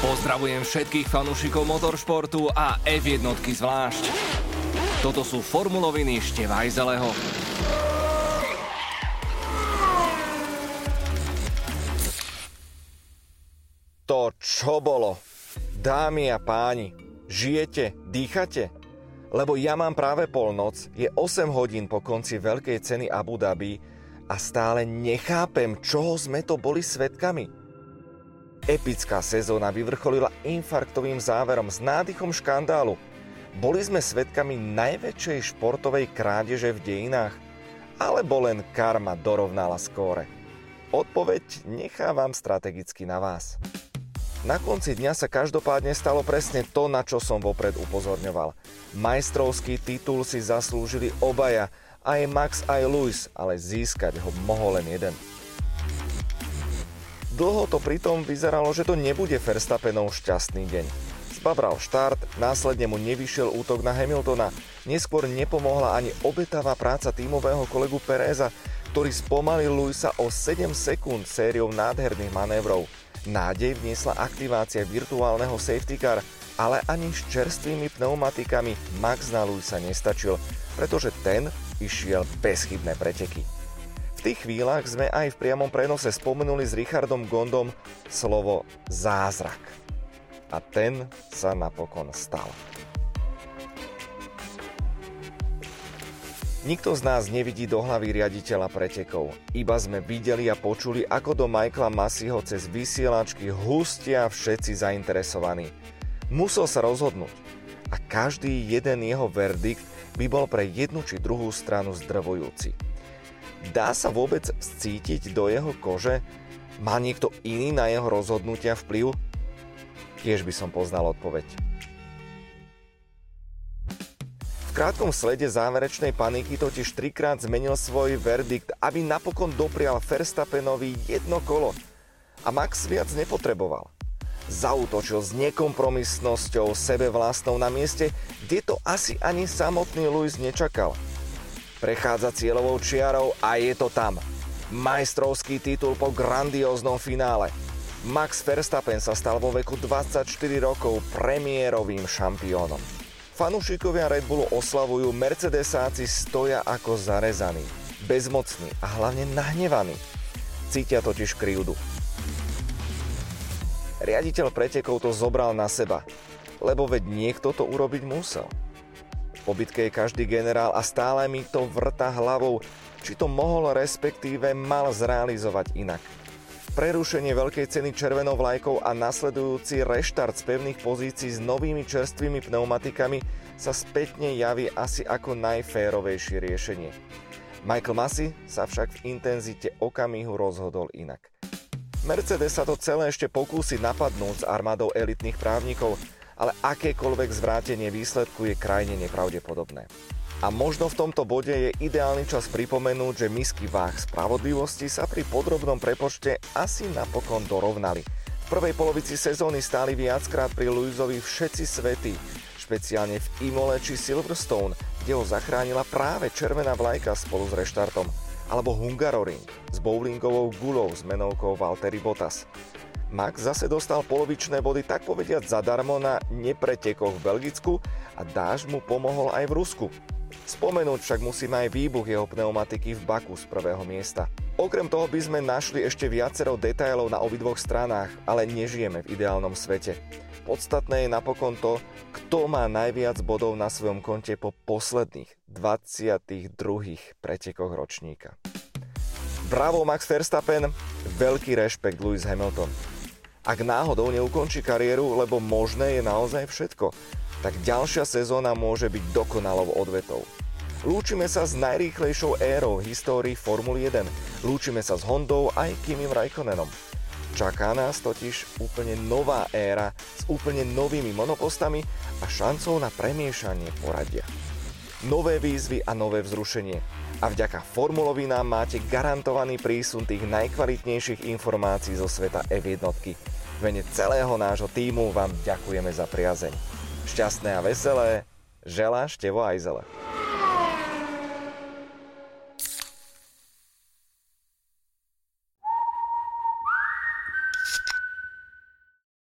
Pozdravujem všetkých fanúšikov motoršportu a F1 zvlášť. Toto sú formuloviny Števajzeleho. To čo bolo? Dámy a páni, žijete, dýchate? Lebo ja mám práve polnoc, je 8 hodín po konci veľkej ceny Abu Dhabi a stále nechápem, čoho sme to boli svetkami. Epická sezóna vyvrcholila infarktovým záverom s nádychom škandálu. Boli sme svetkami najväčšej športovej krádeže v dejinách? Alebo len karma dorovnala skóre? Odpoveď nechávam strategicky na vás. Na konci dňa sa každopádne stalo presne to, na čo som vopred upozorňoval. Majstrovský titul si zaslúžili obaja, aj Max, aj Lewis, ale získať ho mohol len jeden. Dlho to pritom vyzeralo, že to nebude Verstappenov šťastný deň. Zbabral štart, následne mu nevyšiel útok na Hamiltona, neskôr nepomohla ani obetavá práca tímového kolegu Pereza, ktorý spomalil Luisa o 7 sekúnd sériou nádherných manévrov. Nádej vniesla aktivácia virtuálneho safety car, ale ani s čerstvými pneumatikami Max na Luisa nestačil, pretože ten išiel bezchybné preteky. V tých chvíľach sme aj v priamom prenose spomenuli s Richardom Gondom slovo zázrak. A ten sa napokon stal. Nikto z nás nevidí do hlavy riaditeľa pretekov. Iba sme videli a počuli, ako do Michaela Masiho cez vysielačky hustia všetci zainteresovaní. Musel sa rozhodnúť. A každý jeden jeho verdikt by bol pre jednu či druhú stranu zdrvojúci. Dá sa vôbec cítiť do jeho kože? Má niekto iný na jeho rozhodnutia vplyv? Tiež by som poznal odpoveď. V krátkom slede záverečnej paniky totiž trikrát zmenil svoj verdikt, aby napokon doprial Verstappenovi jedno kolo. A Max viac nepotreboval. Zautočil s nekompromisnosťou sebe vlastnou na mieste, kde to asi ani samotný Lewis nečakal – Prechádza cieľovou čiarou a je to tam. Majstrovský titul po grandióznom finále. Max Verstappen sa stal vo veku 24 rokov premiérovým šampiónom. Fanúšikovia Red Bullu oslavujú, Mercedesáci stoja ako zarezaní, bezmocní a hlavne nahnevaní. Cítia totiž krivdu. Riaditeľ pretekov to zobral na seba, lebo veď niekto to urobiť musel. Po bitke je každý generál a stále mi to vrta hlavou, či to mohol respektíve mal zrealizovať inak. Prerušenie veľkej ceny červenou vlajkou a nasledujúci reštart z pevných pozícií s novými čerstvými pneumatikami sa spätne javí asi ako najférovejšie riešenie. Michael Massey sa však v intenzite okamihu rozhodol inak. Mercedes sa to celé ešte pokúsi napadnúť s armádou elitných právnikov, ale akékoľvek zvrátenie výsledku je krajne nepravdepodobné. A možno v tomto bode je ideálny čas pripomenúť, že misky váh spravodlivosti sa pri podrobnom prepočte asi napokon dorovnali. V prvej polovici sezóny stáli viackrát pri Luizovi všetci svety, špeciálne v Imole či Silverstone, kde ho zachránila práve červená vlajka spolu s reštartom, alebo Hungaroring s bowlingovou gulou s menovkou Valtteri Bottas. Max zase dostal polovičné body tak povediať zadarmo na nepretekoch v Belgicku a dáž mu pomohol aj v Rusku. Spomenúť však musíme aj výbuch jeho pneumatiky v Baku z prvého miesta. Okrem toho by sme našli ešte viacero detailov na obidvoch stranách, ale nežijeme v ideálnom svete. Podstatné je napokon to, kto má najviac bodov na svojom konte po posledných 22. pretekoch ročníka. Bravo Max Verstappen, veľký rešpekt Lewis Hamilton. Ak náhodou neukončí kariéru, lebo možné je naozaj všetko, tak ďalšia sezóna môže byť dokonalou odvetou. Lúčime sa s najrýchlejšou érou histórii Formuly 1. Lúčime sa s Hondou aj Kimim Raikkonenom. Čaká nás totiž úplne nová éra s úplne novými monopostami a šancou na premiešanie poradia. Nové výzvy a nové vzrušenie. A vďaka Formulovinám máte garantovaný prísun tých najkvalitnejších informácií zo sveta F1. Mene celého nášho týmu vám ďakujeme za priazeň. Šťastné a veselé, želá Števo Ajzele.